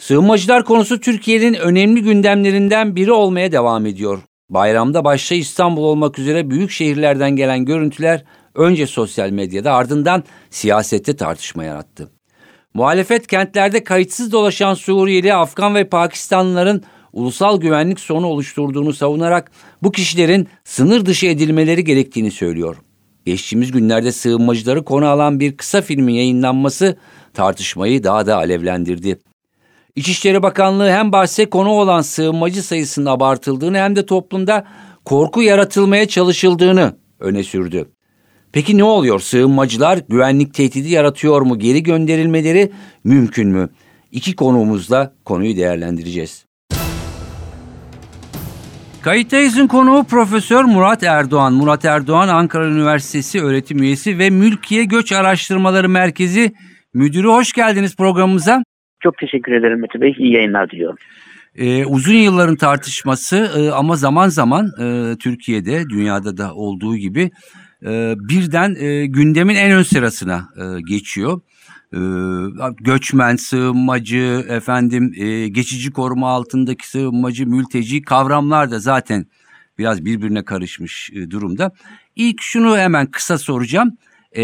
Sığınmacılar konusu Türkiye'nin önemli gündemlerinden biri olmaya devam ediyor. Bayramda başta İstanbul olmak üzere büyük şehirlerden gelen görüntüler önce sosyal medyada ardından siyasette tartışma yarattı. Muhalefet kentlerde kayıtsız dolaşan Suriyeli, Afgan ve Pakistanlıların ulusal güvenlik sorunu oluşturduğunu savunarak bu kişilerin sınır dışı edilmeleri gerektiğini söylüyor. Geçtiğimiz günlerde sığınmacıları konu alan bir kısa filmin yayınlanması tartışmayı daha da alevlendirdi. İçişleri Bakanlığı hem bahse konu olan sığınmacı sayısının abartıldığını hem de toplumda korku yaratılmaya çalışıldığını öne sürdü. Peki ne oluyor? Sığınmacılar güvenlik tehdidi yaratıyor mu? Geri gönderilmeleri mümkün mü? İki konuğumuzla konuyu değerlendireceğiz. Kayıttayız'ın konuğu Profesör Murat Erdoğan. Murat Erdoğan Ankara Üniversitesi öğretim üyesi ve Mülkiye Göç Araştırmaları Merkezi Müdürü. Hoş geldiniz programımıza. Çok teşekkür ederim Mete Bey. İyi yayınlar diliyorum. Ee, uzun yılların tartışması e, ama zaman zaman e, Türkiye'de, dünyada da olduğu gibi e, birden e, gündemin en ön sırasına e, geçiyor. E, göçmen, sığınmacı, efendim e, geçici koruma altındaki sığınmacı, mülteci kavramlar da zaten biraz birbirine karışmış e, durumda. İlk şunu hemen kısa soracağım. E,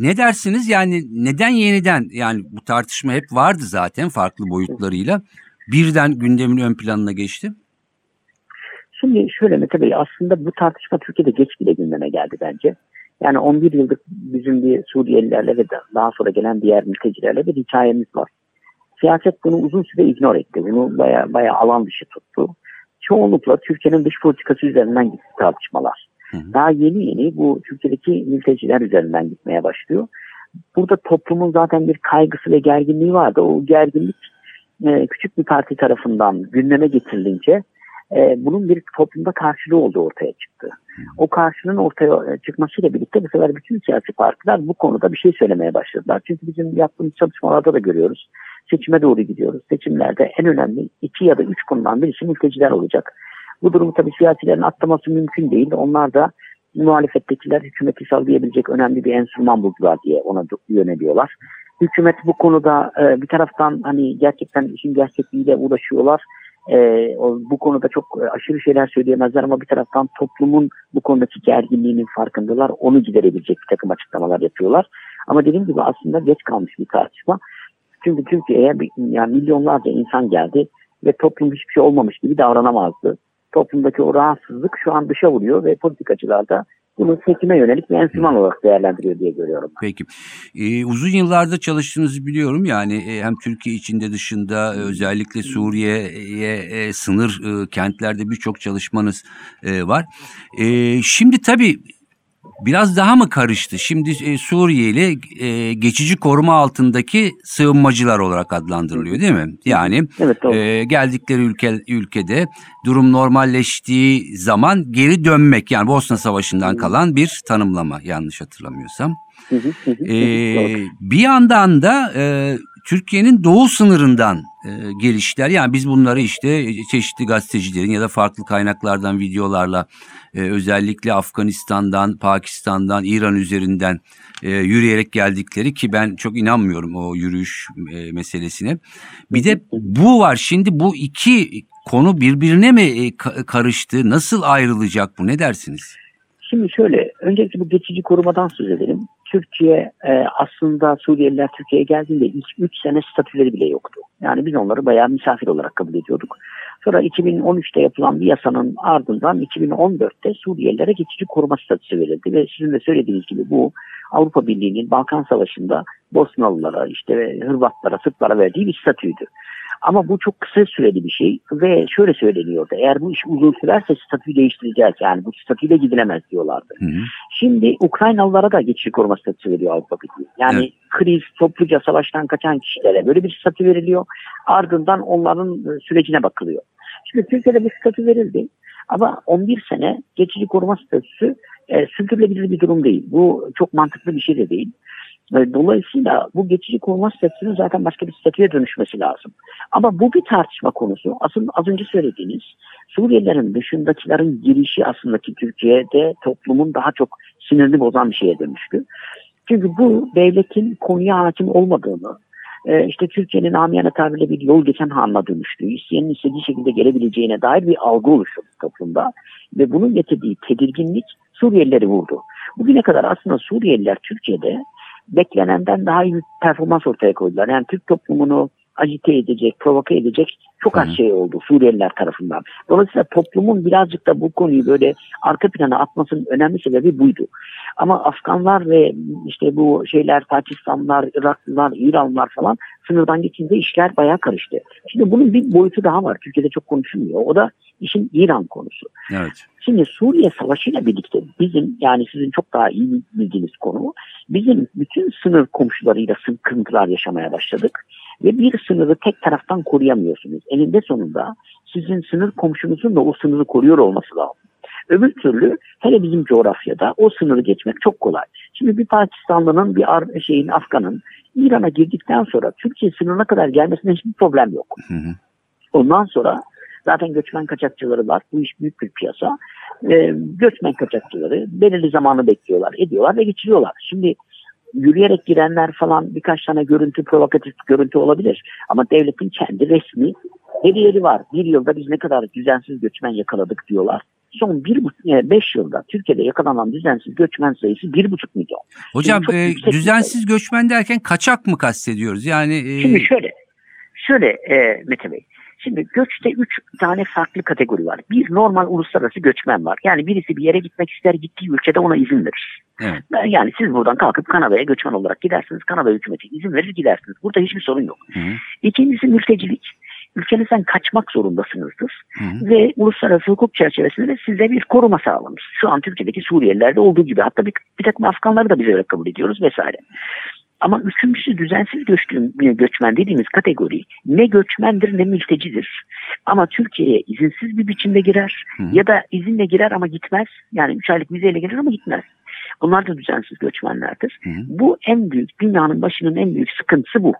ne dersiniz yani neden yeniden yani bu tartışma hep vardı zaten farklı boyutlarıyla birden gündemin ön planına geçti? Şimdi şöyle Mete Bey aslında bu tartışma Türkiye'de geç bile gündeme geldi bence. Yani 11 yıllık bizim bir Suriyelilerle ve daha sonra gelen diğer mültecilerle bir hikayemiz var. Siyaset bunu uzun süre ignore etti. Bunu baya, baya alan dışı tuttu. Çoğunlukla Türkiye'nin dış politikası üzerinden gitti tartışmalar. Hı hı. Daha yeni yeni bu Türkiye'deki mülteciler üzerinden gitmeye başlıyor. Burada toplumun zaten bir kaygısı ve gerginliği vardı. O gerginlik e, küçük bir parti tarafından gündeme getirilince e, bunun bir toplumda karşılığı olduğu ortaya çıktı. O karşılığın ortaya çıkmasıyla birlikte bu sefer bütün siyasi partiler bu konuda bir şey söylemeye başladılar. Çünkü bizim yaptığımız çalışmalarda da görüyoruz. Seçime doğru gidiyoruz. Seçimlerde en önemli iki ya da üç konudan birisi mülteciler olacak. Bu durumu tabii siyasilerin atlaması mümkün değil. Onlar da muhalefettekiler hükümeti sallayabilecek önemli bir enstrüman buldular diye ona yöneliyorlar. Hükümet bu konuda e, bir taraftan hani gerçekten işin gerçekliğiyle uğraşıyorlar e, o, bu konuda çok e, aşırı şeyler söyleyemezler ama bir taraftan toplumun bu konudaki gerginliğinin farkındalar. Onu giderebilecek bir takım açıklamalar yapıyorlar. Ama dediğim gibi aslında geç kalmış bir tartışma. Çünkü Türkiye'ye yani milyonlarca insan geldi ve toplum hiçbir şey olmamış gibi davranamazdı. Toplumdaki o rahatsızlık şu an dışa vuruyor ve politikacılar da bunu seçime yönelik bir enstrüman olarak değerlendiriyor diye görüyorum. Ben. Peki. Ee, uzun yıllarda çalıştığınızı biliyorum. Yani e, hem Türkiye içinde dışında e, özellikle Suriye'ye e, sınır e, kentlerde birçok çalışmanız e, var. E, şimdi tabii biraz daha mı karıştı? Şimdi e, Suriyeli e, geçici koruma altındaki sığınmacılar olarak adlandırılıyor değil mi? Yani evet, e, geldikleri ülke ülkede durum normalleştiği zaman geri dönmek yani Bosna Savaşı'ndan kalan bir tanımlama yanlış hatırlamıyorsam. e, bir yandan da e, Türkiye'nin doğu sınırından e, gelişler yani biz bunları işte çeşitli gazetecilerin ya da farklı kaynaklardan videolarla e, özellikle Afganistan'dan, Pakistan'dan, İran üzerinden e, yürüyerek geldikleri ki ben çok inanmıyorum o yürüyüş e, meselesine. Bir de bu var şimdi bu iki konu birbirine mi e, karıştı? Nasıl ayrılacak bu ne dersiniz? Şimdi şöyle öncelikle bu geçici korumadan söz edelim. Türkiye e, aslında Suriyeliler Türkiye'ye geldiğinde ilk 3 sene statüleri bile yoktu. Yani biz onları bayağı misafir olarak kabul ediyorduk. Sonra 2013'te yapılan bir yasanın ardından 2014'te Suriyelilere geçici koruma statüsü verildi ve sizin de söylediğiniz gibi bu Avrupa Birliği'nin Balkan Savaşı'nda Bosnalılara, işte Hırvatlara, Sırplara verdiği bir statüydü. Ama bu çok kısa süreli bir şey ve şöyle söyleniyordu. Eğer bu iş uzun sürerse statüyü değiştireceğiz. Yani bu statüyle gidilemez diyorlardı. Hı hı. Şimdi Ukraynalılara da geçici koruma statüsü veriyor Avrupa Birliği. Yani evet. kriz, topluca savaştan kaçan kişilere böyle bir statü veriliyor. Ardından onların e, sürecine bakılıyor. Şimdi Türkiye'de bir statü verildi. Ama 11 sene geçici koruma statüsü e, sürdürülebilir bir durum değil. Bu çok mantıklı bir şey de değil. Dolayısıyla bu geçici koruma statüsünün zaten başka bir statüye dönüşmesi lazım. Ama bu bir tartışma konusu. Asıl az önce söylediğiniz Suriyelilerin dışındakilerin girişi aslında ki Türkiye'de toplumun daha çok sinirini bozan bir şeye dönüştü. Çünkü bu devletin konuya hakim olmadığını, e, işte Türkiye'nin amiyane tabirle bir yol geçen haline dönüştüğü, isteyenin istediği şekilde gelebileceğine dair bir algı oluştu toplumda. Ve bunun getirdiği tedirginlik Suriyelileri vurdu. Bugüne kadar aslında Suriyeliler Türkiye'de beklenenden daha iyi bir performans ortaya koydular. Yani Türk toplumunu agite edecek, provoke edecek çok az şey oldu Suriyeliler tarafından. Dolayısıyla toplumun birazcık da bu konuyu böyle arka plana atmasının önemli sebebi buydu. Ama Afganlar ve işte bu şeyler Pakistanlılar, Iraklılar, İranlılar falan sınırdan geçince işler bayağı karıştı. Şimdi bunun bir boyutu daha var. Türkiye'de çok konuşulmuyor. O da işin İran konusu. Evet. Şimdi Suriye Savaşı ile birlikte bizim yani sizin çok daha iyi bildiğiniz konu bizim bütün sınır komşularıyla sıkıntılar yaşamaya başladık. Ve bir sınırı tek taraftan koruyamıyorsunuz. Elinde sonunda sizin sınır komşunuzun da o sınırı koruyor olması lazım. Öbür türlü hele bizim coğrafyada o sınırı geçmek çok kolay. Şimdi bir Pakistanlı'nın bir şeyin Afgan'ın İran'a girdikten sonra Türkiye sınırına kadar gelmesine hiçbir problem yok. Hı hı. Ondan sonra zaten göçmen kaçakçıları var. Bu iş büyük bir piyasa. Ee, göçmen kaçakçıları belirli zamanı bekliyorlar, ediyorlar ve geçiriyorlar. Şimdi yürüyerek girenler falan birkaç tane görüntü, provokatif görüntü olabilir. Ama devletin kendi resmi verileri var. Bir yılda biz ne kadar düzensiz göçmen yakaladık diyorlar. Son bir, e, beş yılda Türkiye'de yakalanan düzensiz göçmen sayısı bir buçuk milyon. Hocam e, düzensiz göçmen derken kaçak mı kastediyoruz? Yani e... Şimdi şöyle, şöyle e, Mete Bey. Şimdi göçte üç tane farklı kategori var. Bir normal uluslararası göçmen var. Yani birisi bir yere gitmek ister gittiği ülkede ona izin verir. Evet. Yani siz buradan kalkıp Kanada'ya göçmen olarak gidersiniz. Kanada hükümeti izin verir gidersiniz. Burada hiçbir sorun yok. Hı. İkincisi mültecilik. Ülkenizden kaçmak zorundasınızdır. Hı hı. Ve uluslararası hukuk çerçevesinde size bir koruma sağlanır. Şu an Türkiye'deki Suriyelilerde olduğu gibi. Hatta bir, bir takım Afganları da biz öyle kabul ediyoruz vesaire. Ama üçüncüsü düzensiz göçtüm, göçmen dediğimiz kategori ne göçmendir ne mültecidir. Ama Türkiye'ye izinsiz bir biçimde girer Hı. ya da izinle girer ama gitmez. Yani üç aylık vizeyle girer ama gitmez. Bunlar da düzensiz göçmenlerdir. Hı. Bu en büyük, dünyanın başının en büyük sıkıntısı bu.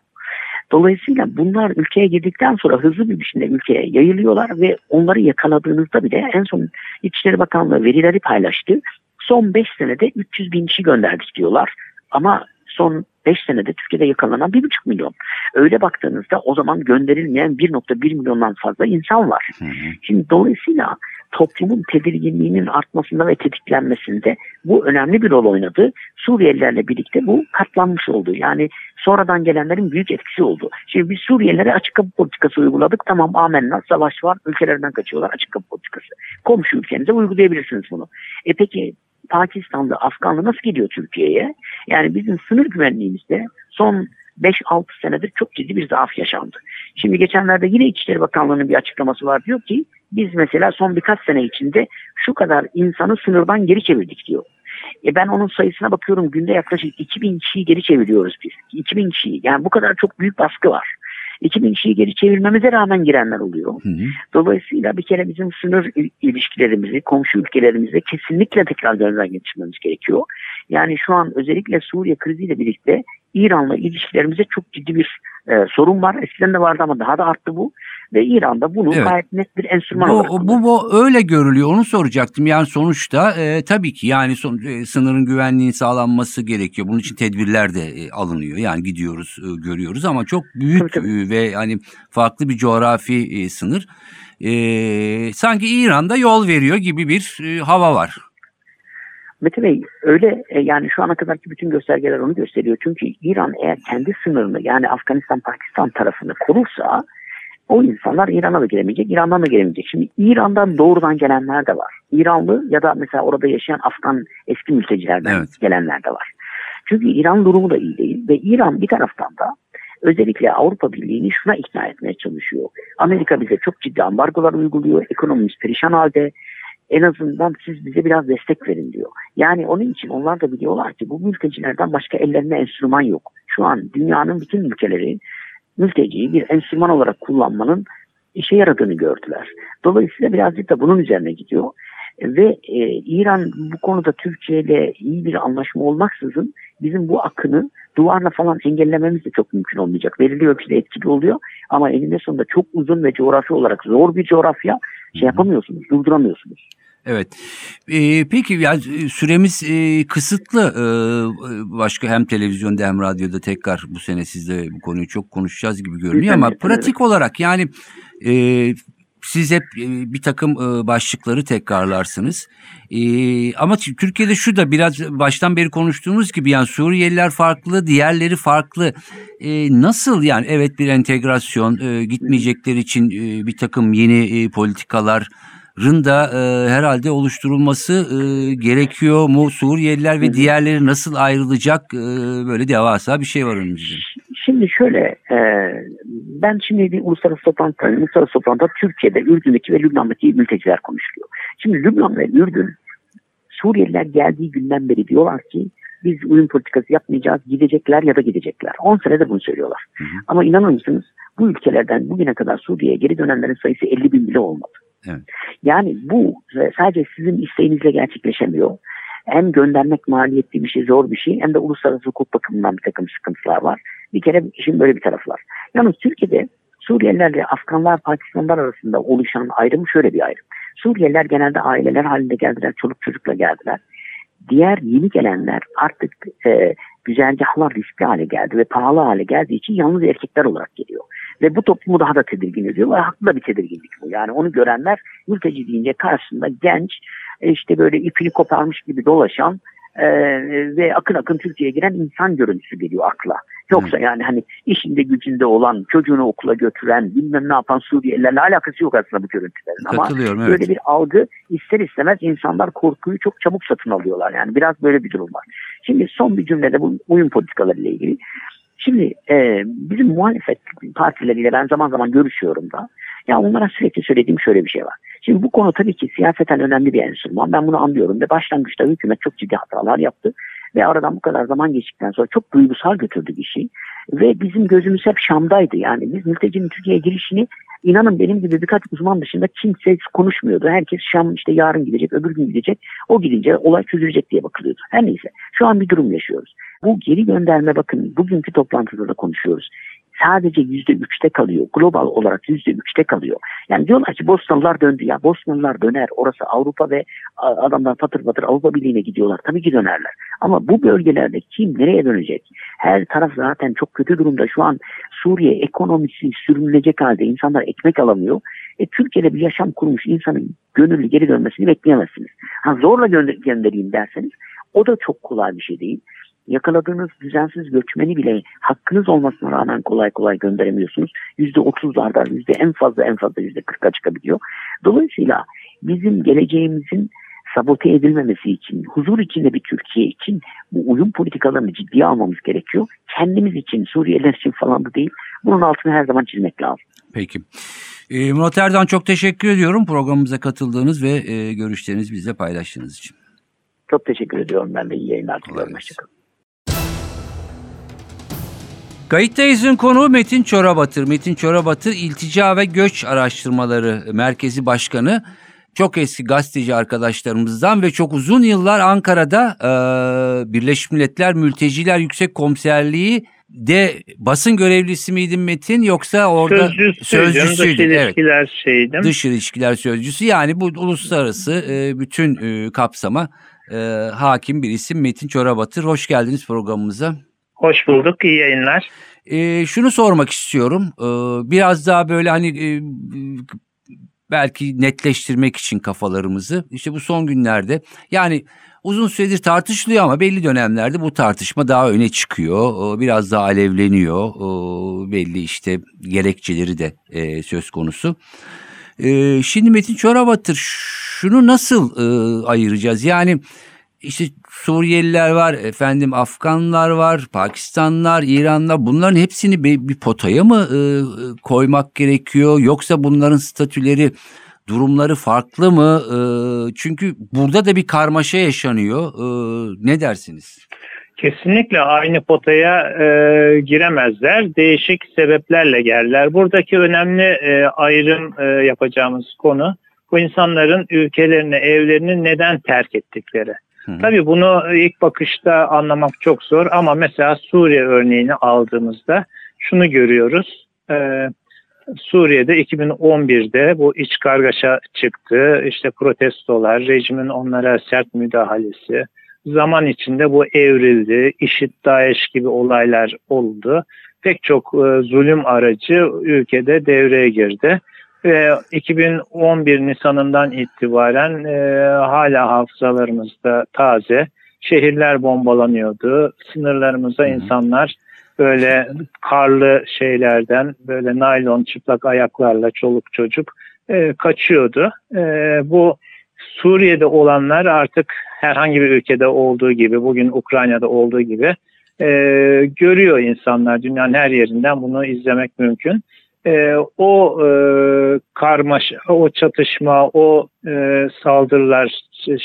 Dolayısıyla bunlar ülkeye girdikten sonra hızlı bir biçimde ülkeye yayılıyorlar ve onları yakaladığınızda bile en son İçişleri Bakanlığı verileri paylaştı. Son 5 senede 300 bin kişi gönderdik diyorlar. Ama son 5 senede Türkiye'de yakalanan 1,5 milyon. Öyle baktığınızda o zaman gönderilmeyen 1.1 milyondan fazla insan var. Hı hı. Şimdi dolayısıyla toplumun tedirginliğinin artmasında ve tetiklenmesinde bu önemli bir rol oynadı. Suriyelilerle birlikte bu katlanmış oldu. Yani sonradan gelenlerin büyük etkisi oldu. Şimdi biz Suriyelilere açık kapı politikası uyguladık. Tamam amenna savaş var ülkelerinden kaçıyorlar açık kapı politikası. Komşu ülkenize uygulayabilirsiniz bunu. E peki Pakistanlı, Afganlı nasıl gidiyor Türkiye'ye? Yani bizim sınır güvenliğimizde son 5-6 senedir çok ciddi bir zaaf yaşandı. Şimdi geçenlerde yine İçişleri Bakanlığı'nın bir açıklaması var. Diyor ki biz mesela son birkaç sene içinde şu kadar insanı sınırdan geri çevirdik diyor. E ben onun sayısına bakıyorum günde yaklaşık 2000 kişiyi geri çeviriyoruz biz. 2000 kişiyi. Yani bu kadar çok büyük baskı var. 2000 kişiyi geri çevirmemize rağmen girenler oluyor. Hı hı. Dolayısıyla bir kere bizim sınır il- ilişkilerimizi, komşu ülkelerimizle kesinlikle tekrar gözden geçirmemiz gerekiyor. Yani şu an özellikle Suriye kriziyle birlikte İran'la ilişkilerimizde çok ciddi bir e, sorun var. Eskiden de vardı ama daha da arttı bu. Ve İran'da bunu Evet. gayet net bir enstrüman Bu, olarak bu, bu öyle görülüyor. Onu soracaktım. Yani sonuçta e, tabii ki yani son, e, sınırın güvenliğinin sağlanması gerekiyor. Bunun için tedbirler de e, alınıyor. Yani gidiyoruz, e, görüyoruz ama çok büyük Tabii, tabii. e, ve hani farklı bir coğrafi e, sınır. E, sanki İran'da yol veriyor gibi bir e, hava var. Mete Bey öyle e, yani şu ana kadarki bütün göstergeler onu gösteriyor. Çünkü İran eğer kendi sınırını yani Afganistan-Pakistan tarafını korursa o insanlar İran'a da giremeyecek, İran'dan da giremeyecek. Şimdi İran'dan doğrudan gelenler de var. İranlı ya da mesela orada yaşayan Afgan eski mültecilerden Evet. gelenler de var. Çünkü İran durumu da iyi değil ve İran bir taraftan da özellikle Avrupa Birliği'ni şuna ikna etmeye çalışıyor. Amerika bize çok ciddi ambargolar uyguluyor, ekonomimiz perişan halde. En azından siz bize biraz destek verin diyor. Yani onun için onlar da biliyorlar ki bu mültecilerden başka ellerinde enstrüman yok. Şu an dünyanın bütün ülkeleri mülteciyi bir enstrüman olarak kullanmanın işe yaradığını gördüler. Dolayısıyla birazcık da bunun üzerine gidiyor. Ve e, İran bu konuda Türkiye ile iyi bir anlaşma olmaksızın bizim bu akını duvarla falan engellememiz de çok mümkün olmayacak. Belirli ölçüde etkili oluyor ama eninde sonunda çok uzun ve coğrafi olarak zor bir coğrafya şey yapamıyorsunuz, durduramıyorsunuz. Evet. Ee, peki yani süremiz e, kısıtlı. Ee, başka hem televizyonda hem radyoda tekrar bu sene sizle bu konuyu çok konuşacağız gibi görünüyor ama pratik olarak yani e, siz hep e, bir takım e, başlıkları tekrarlarsınız. E, ama Türkiye'de şu da biraz baştan beri konuştuğumuz gibi yani Suriyeliler farklı, diğerleri farklı. Nasıl yani evet bir entegrasyon gitmeyecekler için bir takım yeni politikalar da e, herhalde oluşturulması e, gerekiyor mu? Suriyeliler ve diğerleri nasıl ayrılacak? E, böyle devasa bir şey var önümüzde. Şimdi şöyle, e, ben şimdi bir uluslararası toplantı, uluslararası toplantıda Türkiye'de, Ürdün'deki ve Lübnan'daki mülteciler konuşuluyor. Şimdi Lübnan ve Ürdün, Suriyeliler geldiği günden beri diyorlar ki biz uyum politikası yapmayacağız, gidecekler ya da gidecekler. 10 senede bunu söylüyorlar. Hı hı. Ama inanır mısınız bu ülkelerden bugüne kadar Suriye'ye geri dönenlerin sayısı 50 bin bile olmadı. Yani bu sadece sizin isteğinizle gerçekleşemiyor. Hem göndermek maliyetli bir şey, zor bir şey hem de uluslararası hukuk bakımından bir takım sıkıntılar var. Bir kere işin böyle bir tarafı var. Yalnız Türkiye'de Suriyelilerle Afganlar, Pakistanlar arasında oluşan ayrım şöyle bir ayrım. Suriyeliler genelde aileler halinde geldiler, çoluk çocukla geldiler. Diğer yeni gelenler artık e, güzergahlar riskli hale geldi ve pahalı hale geldiği için yalnız erkekler olarak geliyor. Ve bu toplumu daha da tedirgin ediyor ve haklı da bir tedirginlik bu. Yani onu görenler mülteci deyince karşısında genç e, işte böyle ipini koparmış gibi dolaşan e, ve akın akın Türkiye'ye giren insan görüntüsü geliyor akla. Yoksa yani hani işinde gücünde olan, çocuğunu okula götüren, bilmem ne yapan Suriyelilerle alakası yok aslında bu görüntülerin. Ama evet. böyle bir algı ister istemez insanlar korkuyu çok çabuk satın alıyorlar. Yani biraz böyle bir durum var. Şimdi son bir cümlede bu uyum politikaları ile ilgili. Şimdi e, bizim muhalefet partileriyle ben zaman zaman görüşüyorum da. Ya onlara sürekli söylediğim şöyle bir şey var. Şimdi bu konu tabii ki siyaseten önemli bir enstrüman. Ben bunu anlıyorum ve başlangıçta hükümet çok ciddi hatalar yaptı. Ve aradan bu kadar zaman geçtikten sonra çok duygusal götürdü bir şey. Ve bizim gözümüz hep Şam'daydı. Yani biz mültecinin Türkiye'ye girişini inanın benim gibi birkaç uzman dışında kimse konuşmuyordu. Herkes Şam işte yarın gidecek, öbür gün gidecek. O gidince olay çözülecek diye bakılıyordu. Her neyse şu an bir durum yaşıyoruz. Bu geri gönderme bakın bugünkü toplantıda da konuşuyoruz sadece yüzde üçte kalıyor. Global olarak yüzde üçte kalıyor. Yani diyorlar ki Bosnalılar döndü ya. Bosnalılar döner. Orası Avrupa ve adamlar patır patır Avrupa Birliği'ne gidiyorlar. Tabii ki dönerler. Ama bu bölgelerde kim nereye dönecek? Her taraf zaten çok kötü durumda. Şu an Suriye ekonomisi sürünecek halde. insanlar ekmek alamıyor. E, Türkiye'de bir yaşam kurmuş insanın gönüllü geri dönmesini bekleyemezsiniz. Ha, zorla gönder göndereyim derseniz o da çok kolay bir şey değil yakaladığınız düzensiz göçmeni bile hakkınız olmasına rağmen kolay kolay gönderemiyorsunuz. Yüzde otuzlarda yüzde en fazla en fazla yüzde kırka çıkabiliyor. Dolayısıyla bizim geleceğimizin sabote edilmemesi için, huzur içinde bir Türkiye için bu uyum politikalarını ciddiye almamız gerekiyor. Kendimiz için, Suriyeliler için falan da değil. Bunun altını her zaman çizmek lazım. Peki. E, Murat Erdoğan çok teşekkür ediyorum programımıza katıldığınız ve e, görüşlerinizi bizle paylaştığınız için. Çok teşekkür ediyorum. Ben de iyi yayınlar diliyorum. Hoşçakalın. Kayıttayız'ın konuğu Metin Çorabatır. Metin Çorabatır İltica ve Göç Araştırmaları Merkezi Başkanı. Çok eski gazeteci arkadaşlarımızdan ve çok uzun yıllar Ankara'da e, Birleşmiş Milletler Mülteciler Yüksek Komiserliği de basın görevlisi miydin Metin yoksa orada sözcüsüydüm. sözcüsüydün? Dış ilişkiler evet. şeydim. Dış ilişkiler sözcüsü yani bu uluslararası e, bütün e, kapsama e, hakim bir isim Metin Çorabatır. Hoş geldiniz programımıza. Hoş bulduk. İyi yayınlar. E, şunu sormak istiyorum. E, biraz daha böyle hani e, belki netleştirmek için kafalarımızı. İşte bu son günlerde yani uzun süredir tartışılıyor ama belli dönemlerde bu tartışma daha öne çıkıyor. Biraz daha alevleniyor. Belli işte gerekçeleri de e, söz konusu. Şimdi Metin Çorabatır şunu nasıl e, ayıracağız? Yani işte Suriyeliler var, efendim Afganlar var, Pakistanlar, İranlar bunların hepsini bir, bir potaya mı e, koymak gerekiyor yoksa bunların statüleri durumları farklı mı? E, çünkü burada da bir karmaşa yaşanıyor. E, ne dersiniz? Kesinlikle aynı potaya e, giremezler. Değişik sebeplerle geldiler. Buradaki önemli e, ayrım e, yapacağımız konu bu insanların ülkelerini, evlerini neden terk ettikleri. Tabii bunu ilk bakışta anlamak çok zor ama mesela Suriye örneğini aldığımızda şunu görüyoruz. Ee, Suriye'de 2011'de bu iç kargaşa çıktı. İşte protestolar, rejimin onlara sert müdahalesi. Zaman içinde bu evrildi. IŞİD, DAEŞ gibi olaylar oldu. Pek çok e, zulüm aracı ülkede devreye girdi. Ve 2011 Nisan'ından itibaren e, hala hafızalarımızda taze. Şehirler bombalanıyordu. Sınırlarımıza insanlar böyle karlı şeylerden böyle naylon çıplak ayaklarla çoluk çocuk e, kaçıyordu. E, bu Suriye'de olanlar artık herhangi bir ülkede olduğu gibi bugün Ukrayna'da olduğu gibi e, görüyor insanlar dünyanın her yerinden bunu izlemek mümkün. E, o e, karmaşa, o çatışma, o e, saldırılar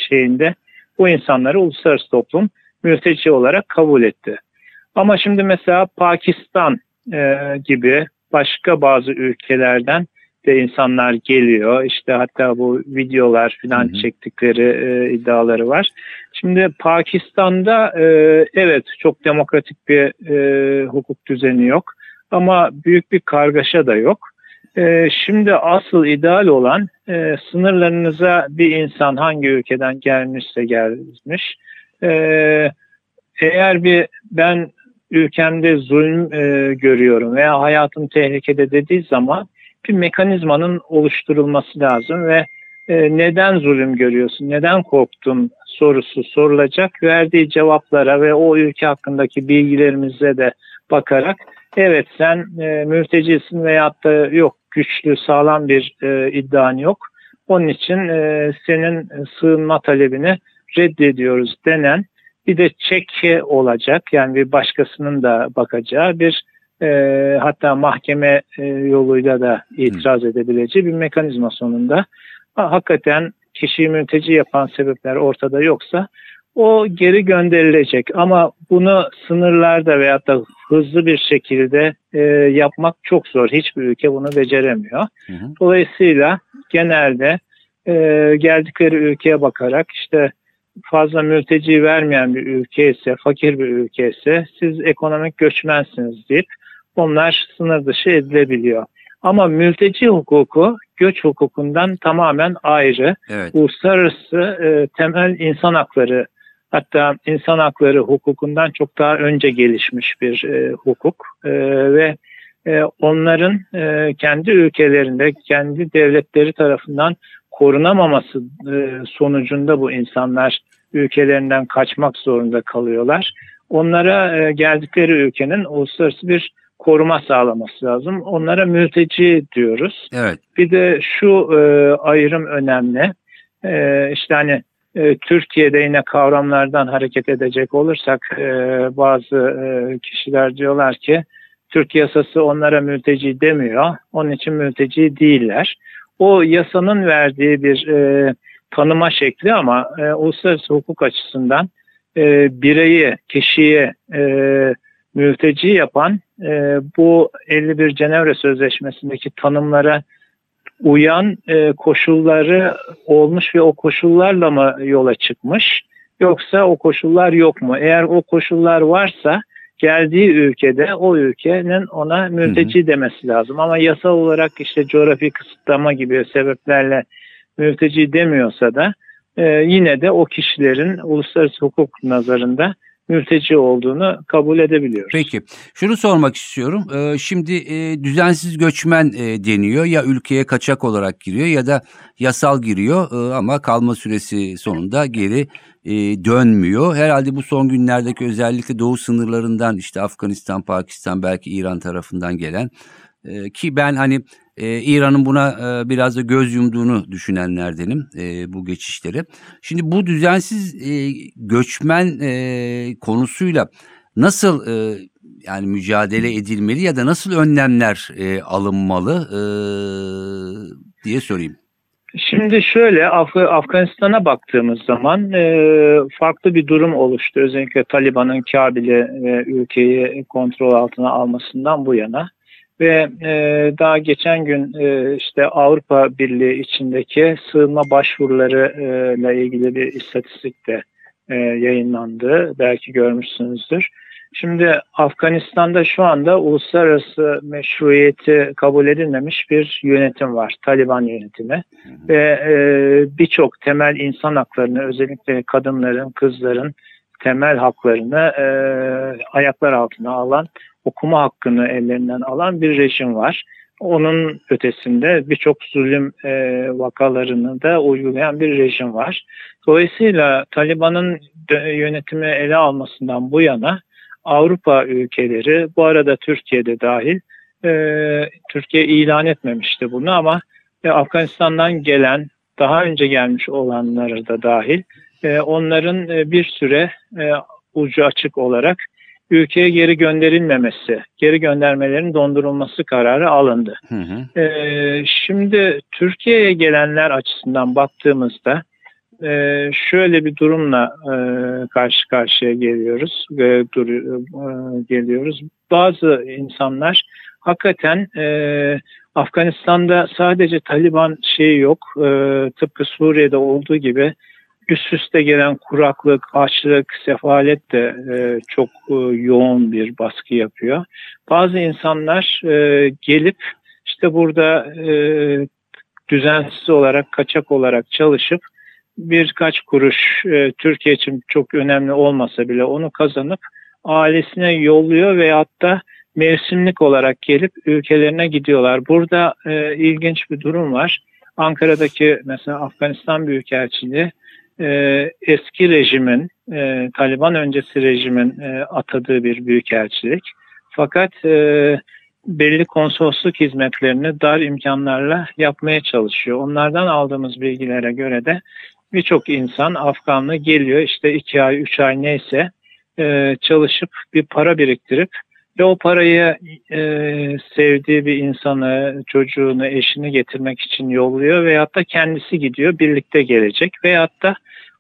şeyinde bu insanları uluslararası toplum mülteci olarak kabul etti. Ama şimdi mesela Pakistan e, gibi başka bazı ülkelerden de insanlar geliyor. İşte hatta bu videolar falan Hı hı. çektikleri e, iddiaları var. Şimdi Pakistan'da e, evet çok demokratik bir e, hukuk düzeni yok. Ama büyük bir kargaşa da yok. E, şimdi asıl ideal olan e, sınırlarınıza bir insan hangi ülkeden gelmişse gelmiş. E, eğer bir ben ülkemde zulüm e, görüyorum veya hayatım tehlikede dediği zaman bir mekanizmanın oluşturulması lazım ve e, neden zulüm görüyorsun, neden korktun sorusu sorulacak. Verdiği cevaplara ve o ülke hakkındaki bilgilerimize de bakarak evet sen e, mültecisin veyahut da yok güçlü sağlam bir e, iddian yok. Onun için e, senin sığınma talebini reddediyoruz denen bir de çeki olacak. Yani bir başkasının da bakacağı bir e, hatta mahkeme e, yoluyla da itiraz edebileceği bir mekanizma sonunda. Ha, hakikaten kişiyi mülteci yapan sebepler ortada yoksa o geri gönderilecek ama bunu sınırlarda veyahut da hızlı bir şekilde e, yapmak çok zor. Hiçbir ülke bunu beceremiyor. Hı hı. Dolayısıyla genelde e, geldikleri ülkeye bakarak işte fazla mülteci vermeyen bir ülke ise, fakir bir ülke ise siz ekonomik göçmensiniz deyip onlar sınır dışı edilebiliyor. Ama mülteci hukuku göç hukukundan tamamen ayrı. Evet. Uluslararası e, temel insan hakları hatta insan hakları hukukundan çok daha önce gelişmiş bir e, hukuk E, ve e, onların e, kendi ülkelerinde kendi devletleri tarafından korunamaması e, sonucunda bu insanlar ülkelerinden kaçmak zorunda kalıyorlar. Onlara e, geldikleri ülkenin uluslararası bir koruma sağlaması lazım. Onlara mülteci diyoruz. Evet. Bir de şu e, ayrım önemli. E, işte hani e, Türkiye'de yine kavramlardan hareket edecek olursak e, bazı e, kişiler diyorlar ki Türk yasası onlara mülteci demiyor. Onun için mülteci değiller. O yasanın verdiği bir tanıma şekli ama uluslararası hukuk açısından bireyi, kişiyi e, mülteci yapan e, bu 51 Cenevre Sözleşmesi'ndeki tanımlara uyan e, koşulları olmuş ve o koşullarla mı yola çıkmış yoksa o koşullar yok mu? Eğer o koşullar varsa geldiği ülkede o ülkenin ona mülteci demesi lazım. Ama yasal olarak işte coğrafi kısıtlama gibi sebeplerle mülteci demiyorsa da e, yine de o kişilerin uluslararası hukuk nazarında mülteci olduğunu kabul edebiliyoruz. Peki şunu sormak istiyorum. Ee, şimdi e, düzensiz göçmen e, deniyor ya ülkeye kaçak olarak giriyor ya da yasal giriyor e, ama kalma süresi sonunda geri e, dönmüyor. Herhalde bu son günlerdeki özellikle doğu sınırlarından işte Afganistan, Pakistan belki İran tarafından gelen e, ki ben hani e, İran'ın buna e, biraz da göz yumduğunu düşünenlerdenim e, bu geçişleri. Şimdi bu düzensiz e, göçmen e, konusuyla nasıl e, yani mücadele edilmeli ya da nasıl önlemler e, alınmalı e, diye sorayım. Şimdi şöyle Af Afganistan'a baktığımız zaman e, farklı bir durum oluştu. Özellikle Taliban'ın Kabil'i ve ülkeyi kontrol altına almasından bu yana. Ve e, daha geçen gün e, işte Avrupa Birliği içindeki sığınma başvuruları ile ilgili bir istatistik de e, yayınlandı. Belki görmüşsünüzdür. Şimdi Afganistan'da şu anda uluslararası meşruiyeti kabul edilmemiş bir yönetim var. Taliban yönetimi. Hı hı. Ve e, birçok temel insan haklarını özellikle kadınların, kızların temel haklarını e, ayaklar altına alan, okuma hakkını ellerinden alan bir rejim var. Onun ötesinde birçok zulüm e, vakalarını da uygulayan bir rejim var. Dolayısıyla Taliban'ın yönetimi ele almasından bu yana Avrupa ülkeleri bu arada Türkiye'de dahil e, Türkiye ilan etmemişti bunu ama e, Afganistan'dan gelen daha önce gelmiş olanları da dahil e, onların e, bir süre e, ucu açık olarak ülkeye geri gönderilmemesi, geri göndermelerin dondurulması kararı alındı. Hı hı. E, şimdi Türkiye'ye gelenler açısından baktığımızda e, şöyle bir durumla e, karşı karşıya geliyoruz. E, dur, e, geliyoruz. Bazı insanlar hakikaten e, Afganistan'da sadece Taliban şeyi yok. E, tıpkı Suriye'de olduğu gibi üst üste gelen kuraklık, açlık, sefalet de e, çok e, yoğun bir baskı yapıyor. Bazı insanlar e, gelip işte burada e, düzensiz olarak, kaçak olarak çalışıp birkaç kuruş e, Türkiye için çok önemli olmasa bile onu kazanıp ailesine yolluyor veyahut da mevsimlik olarak gelip ülkelerine gidiyorlar. Burada e, ilginç bir durum var. Ankara'daki mesela Afganistan Büyükelçiliği e, eski rejimin, e, Taliban öncesi rejimin e, atadığı bir büyükelçilik. Fakat e, belli konsolosluk hizmetlerini dar imkanlarla yapmaya çalışıyor. Onlardan aldığımız bilgilere göre de birçok insan Afganlı geliyor işte iki ay, üç ay neyse e, çalışıp bir para biriktirip ve o parayı e, sevdiği bir insanı, çocuğunu, eşini getirmek için yolluyor veyahut da kendisi gidiyor birlikte gelecek veyahut da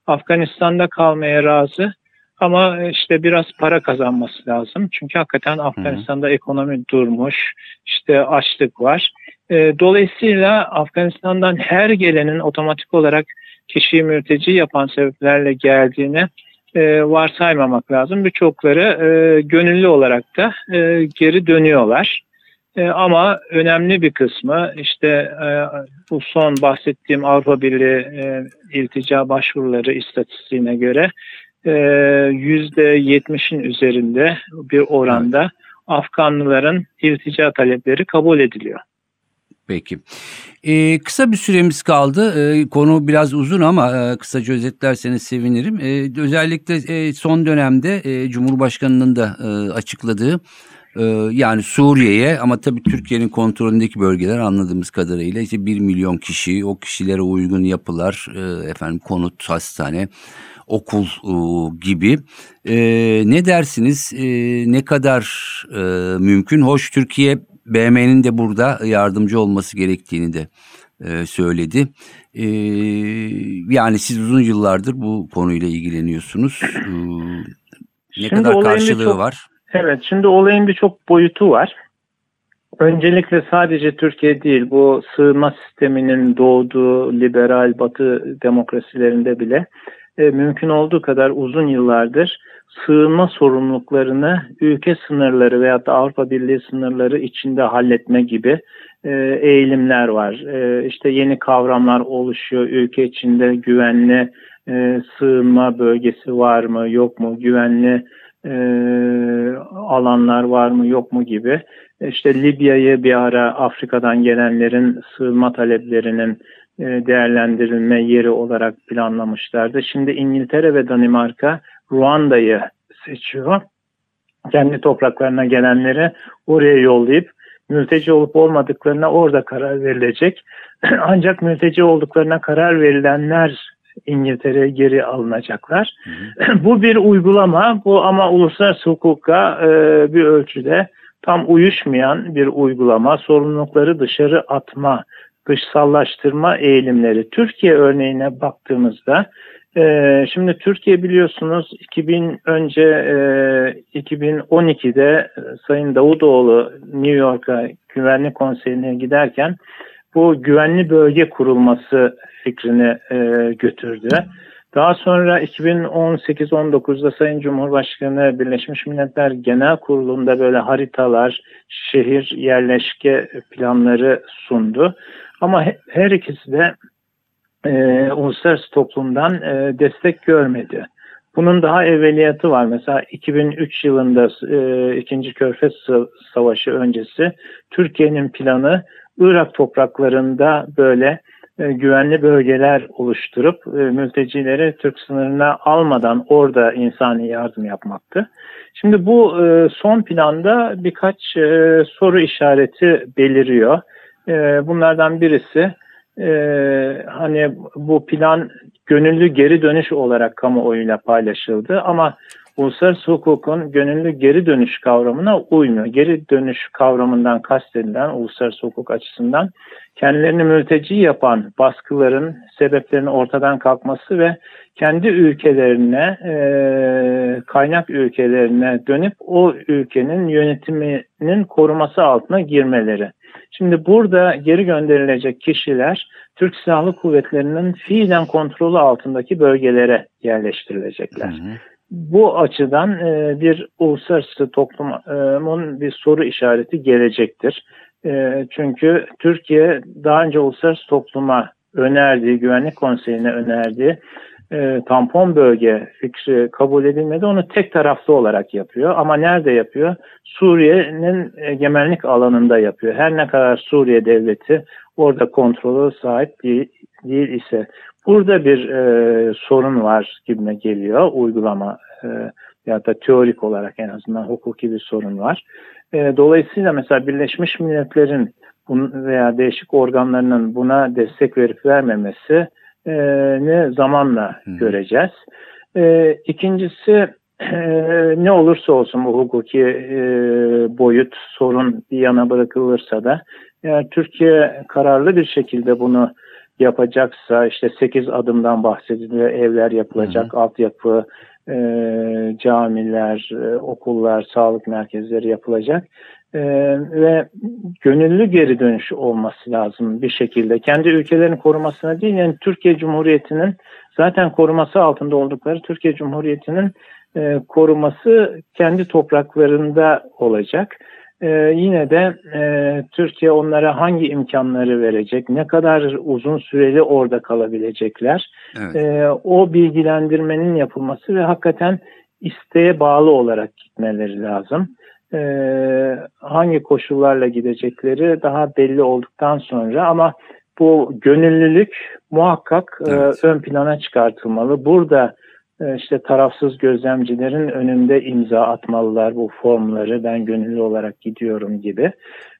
Afganistan'da kalmaya razı ama işte biraz para kazanması lazım. Çünkü hakikaten Afganistan'da Hı-hı. ekonomi durmuş, işte açlık var. E, dolayısıyla Afganistan'dan her gelenin otomatik olarak kişiyi mülteci yapan sebeplerle geldiğini e, varsaymamak lazım. Birçokları e, gönüllü olarak da e, geri dönüyorlar. E, ama önemli bir kısmı işte e, bu son bahsettiğim Avrupa Birliği e, iltica başvuruları istatistiğine göre e, %70'in üzerinde bir oranda Afganlıların iltica talepleri kabul ediliyor. Peki. Ee, kısa bir süremiz kaldı. Ee, konu biraz uzun ama e, kısaca özetlerseniz sevinirim. Ee, özellikle e, son dönemde e, Cumhurbaşkanı'nın da e, açıkladığı e, yani Suriye'ye ama tabii Türkiye'nin kontrolündeki bölgeler anladığımız kadarıyla işte bir milyon kişi, o kişilere uygun yapılar, e, efendim konut, hastane, okul e, gibi. E, ne dersiniz? E, ne kadar e, mümkün? Hoş Türkiye BM'nin de burada yardımcı olması gerektiğini de e, söyledi. E, yani siz uzun yıllardır bu konuyla ilgileniyorsunuz. E, ne şimdi kadar karşılığı çok, var? Evet, şimdi olayın birçok boyutu var. Öncelikle sadece Türkiye değil, bu sığınma sisteminin doğduğu liberal batı demokrasilerinde bile e, mümkün olduğu kadar uzun yıllardır sığınma sorumluluklarını ülke sınırları veya da Avrupa Birliği sınırları içinde halletme gibi e, eğilimler var. E, işte yeni kavramlar oluşuyor. Ülke içinde güvenli e, sığınma bölgesi var mı, yok mu? Güvenli e, alanlar var mı, yok mu gibi. İşte Libya'yı bir ara Afrika'dan gelenlerin sığınma taleplerinin e, değerlendirilme yeri olarak planlamışlardı. Şimdi İngiltere ve Danimarka Ruanda'yı seçiyor. Kendi topraklarına gelenleri oraya yollayıp mülteci olup olmadıklarına orada karar verilecek. Ancak mülteci olduklarına karar verilenler İngiltere'ye geri alınacaklar. Hı hı. bu bir uygulama. Bu ama uluslararası hukuka e, bir ölçüde tam uyuşmayan bir uygulama. Sorumlulukları dışarı atma dışsallaştırma eğilimleri. Türkiye örneğine baktığımızda e, şimdi Türkiye biliyorsunuz 2000 önce e, 2012'de Sayın Davutoğlu New York'a güvenlik konseyine giderken bu güvenli bölge kurulması fikrini e, götürdü. Daha sonra 2018-19'da Sayın Cumhurbaşkanı Birleşmiş Milletler Genel Kurulu'nda böyle haritalar, şehir yerleşke planları sundu. Ama her ikisi de e, uluslararası toplumdan e, destek görmedi. Bunun daha evveliyatı var. Mesela 2003 yılında e, 2. Körfez Savaşı öncesi Türkiye'nin planı Irak topraklarında böyle e, güvenli bölgeler oluşturup e, mültecileri Türk sınırına almadan orada insani yardım yapmaktı. Şimdi bu e, son planda birkaç soru işareti beliriyor. bunlardan birisi hani bu plan gönüllü geri dönüş olarak kamuoyuyla paylaşıldı ama uluslararası hukukun gönüllü geri dönüş kavramına uymuyor. Geri dönüş kavramından kastedilen uluslararası hukuk açısından kendilerini mülteci yapan baskıların sebeplerinin ortadan kalkması ve kendi ülkelerine, e, kaynak ülkelerine dönüp o ülkenin yönetiminin koruması altına girmeleri. Şimdi burada geri gönderilecek kişiler Türk Silahlı Kuvvetleri'nin fiilen kontrolü altındaki bölgelere yerleştirilecekler. Hı hı. Bu açıdan e, bir uluslararası toplumun bir soru işareti gelecektir. E, çünkü Türkiye daha önce uluslararası topluma önerdiği, güvenlik konseyine önerdiği e, tampon bölge fikri kabul edilmedi. Onu tek taraflı olarak yapıyor. Ama nerede yapıyor? Suriye'nin egemenlik alanında yapıyor. Her ne kadar Suriye devleti orada kontrolü sahip değil, değil ise burada bir e, sorun var gibime geliyor uygulama e, ya da teorik olarak en azından hukuki bir sorun var. E, dolayısıyla mesela Birleşmiş Milletler'in veya değişik organlarının buna destek verip vermemesi ne zamanla Hı. göreceğiz. E, ikincisi e, ne olursa olsun bu hukuki e, boyut sorun bir yana bırakılırsa da eğer Türkiye kararlı bir şekilde bunu yapacaksa işte 8 adımdan bahsediliyor. Evler yapılacak, hı hı. altyapı, e, camiler, e, okullar, sağlık merkezleri yapılacak. E, ve gönüllü geri dönüş olması lazım bir şekilde. Kendi ülkelerini korumasına değil yani Türkiye Cumhuriyeti'nin zaten koruması altında oldukları Türkiye Cumhuriyeti'nin e, koruması kendi topraklarında olacak. Ee, yine de e, Türkiye onlara hangi imkanları verecek, ne kadar uzun süreli orada kalabilecekler, evet. e, o bilgilendirmenin yapılması ve hakikaten isteğe bağlı olarak gitmeleri lazım. E, hangi koşullarla gidecekleri daha belli olduktan sonra ama bu gönüllülük muhakkak e, evet. e, ön plana çıkartılmalı. Burada e, işte tarafsız gözlemcilerin önünde imza atmalılar bu formları ben gönüllü olarak gidiyorum gibi.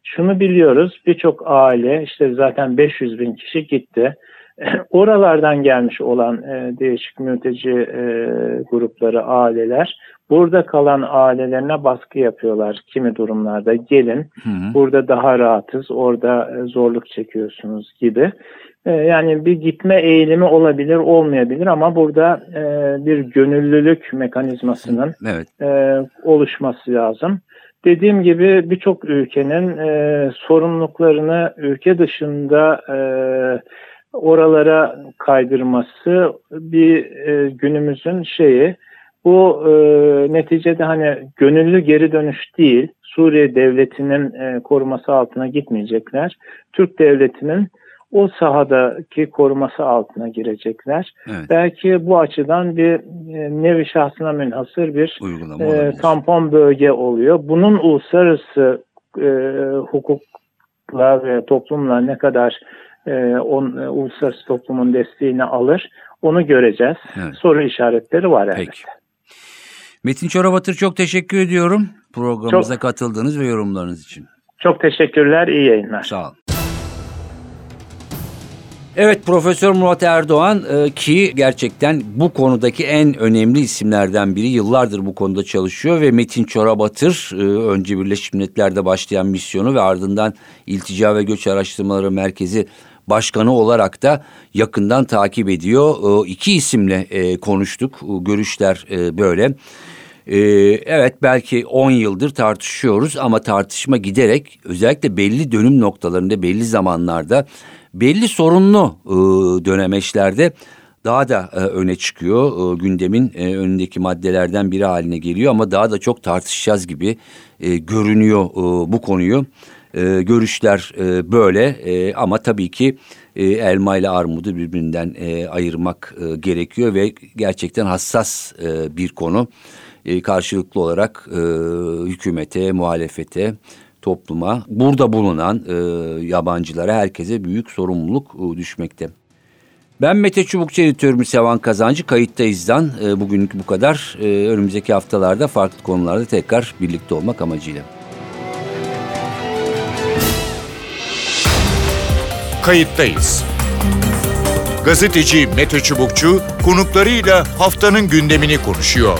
Şunu biliyoruz birçok aile işte zaten 500 bin kişi gitti. Oralardan gelmiş olan e, değişik mülteci e, grupları, aileler burada kalan ailelerine baskı yapıyorlar kimi durumlarda. Gelin hı hı. burada daha rahatız, orada e, zorluk çekiyorsunuz gibi. E, yani bir gitme eğilimi olabilir, olmayabilir ama burada e, bir gönüllülük mekanizmasının evet. oluşması lazım. Dediğim gibi birçok ülkenin sorumluluklarını ülke dışında oralara kaydırması bir günümüzün şeyi. Bu e, neticede hani gönüllü geri dönüş değil, Suriye devletinin e, koruması altına gitmeyecekler. Türk devletinin o sahadaki koruması altına girecekler. Evet. Belki bu açıdan bir e, nevi şahsına münhasır bir e, tampon bölge oluyor. Bunun uluslararası e, hukukla ve toplumla ne kadar e, on, e, uluslararası toplumun desteğini alır onu göreceğiz. Evet. Soru işaretleri var elbette. Peki. Metin Çorabatır çok teşekkür ediyorum programımıza çok, katıldığınız ve yorumlarınız için. Çok teşekkürler, iyi yayınlar. Sağ olun. Evet Profesör Murat Erdoğan e, ki gerçekten bu konudaki en önemli isimlerden biri yıllardır bu konuda çalışıyor ve Metin Çorabatır e, önce Birleşmiş Milletler'de başlayan misyonu ve ardından İltica ve Göç Araştırmaları Merkezi başkanı olarak da yakından takip ediyor. E, iki isimle e, konuştuk. E, görüşler e, böyle. Ee, evet belki 10 yıldır tartışıyoruz ama tartışma giderek özellikle belli dönüm noktalarında belli zamanlarda belli sorunlu e, dönemeçlerde daha da e, öne çıkıyor. E, gündemin e, önündeki maddelerden biri haline geliyor ama daha da çok tartışacağız gibi e, görünüyor e, bu konuyu. E, görüşler e, böyle e, ama tabii ki e, elma ile armudu birbirinden e, ayırmak e, gerekiyor ve gerçekten hassas e, bir konu. E, karşılıklı olarak e, hükümete, muhalefete, topluma, burada bulunan e, yabancılara, herkese büyük sorumluluk e, düşmekte. Ben Mete Çubukçu editörümü Sevan Kazancı. Kayıttayız'dan e, bugünlük bu kadar. E, önümüzdeki haftalarda farklı konularda tekrar birlikte olmak amacıyla. Kayıttayız. Gazeteci Mete Çubukçu konuklarıyla haftanın gündemini konuşuyor.